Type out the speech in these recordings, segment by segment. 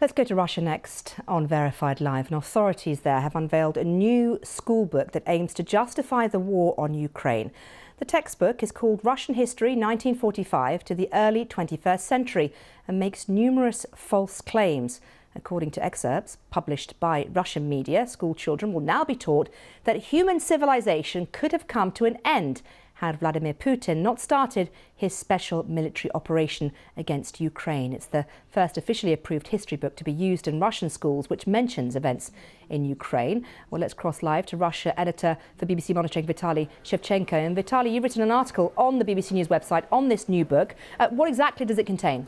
Let's go to Russia next on Verified Live. And authorities there have unveiled a new school book that aims to justify the war on Ukraine. The textbook is called Russian History 1945 to the early 21st century and makes numerous false claims. According to excerpts published by Russian media, school children will now be taught that human civilization could have come to an end had Vladimir Putin not started his special military operation against Ukraine. It's the first officially approved history book to be used in Russian schools, which mentions events in Ukraine. Well, let's cross live to Russia editor for BBC Monitoring, Vitaly Shevchenko. And Vitaly, you've written an article on the BBC News website on this new book. Uh, what exactly does it contain?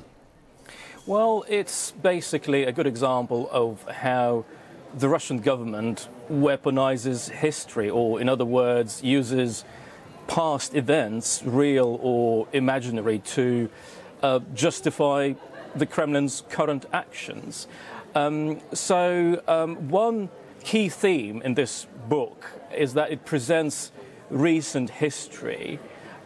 Well, it's basically a good example of how the Russian government weaponizes history, or in other words, uses past events, real or imaginary, to uh, justify the Kremlin's current actions. Um, so, um, one key theme in this book is that it presents recent history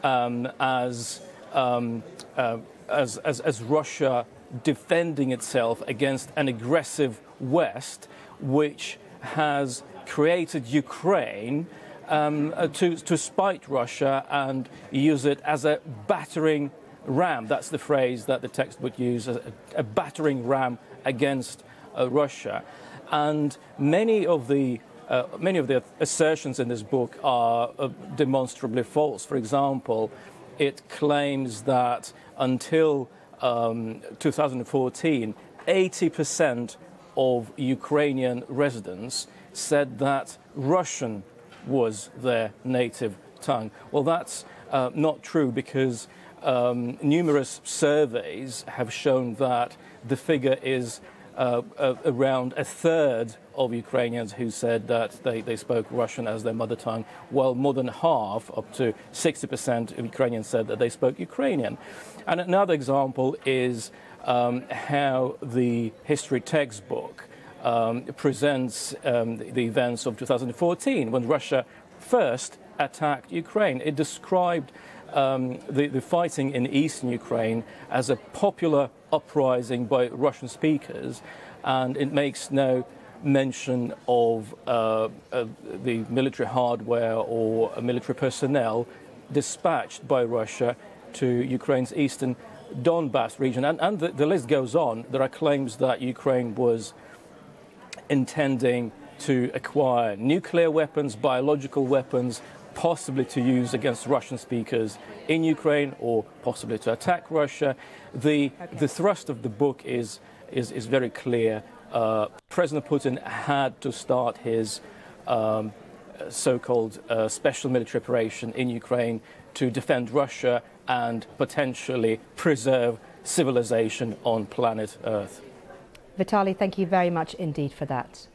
um, as, um, uh, as, as, as Russia defending itself against an aggressive West, which has created Ukraine um, uh, to, to spite Russia and use it as a battering ram. That's the phrase that the textbook uses, a, a battering ram against uh, Russia. And many of the uh, many of the assertions in this book are uh, demonstrably false. For example, it claims that until um, 2014, 80% of Ukrainian residents said that Russian was their native tongue. Well, that's uh, not true because um, numerous surveys have shown that the figure is uh, uh, around a third of Ukrainians who said that they, they spoke Russian as their mother tongue, while more than half, up to 60% of Ukrainians said that they spoke Ukrainian. And another example is um, how the history textbook um, presents um, the, events of 2014 when Russia first attacked Ukraine. It described um, the, the, fighting in eastern Ukraine as a popular uprising by Russian speakers, and it makes no mention of uh, uh, the military hardware or military personnel dispatched by Russia to Ukraine's eastern Donbass region. And, and the, the list goes on. There are claims that Ukraine was intending to acquire nuclear weapons, biological weapons, possibly to use against Russian speakers in Ukraine or possibly to attack Russia. The, okay. the thrust of the book is, is, is very clear. Uh, President Putin had to start his um, so called uh, special military operation in Ukraine to defend Russia and potentially preserve civilization on planet Earth. Vitaly, thank you very much indeed for that.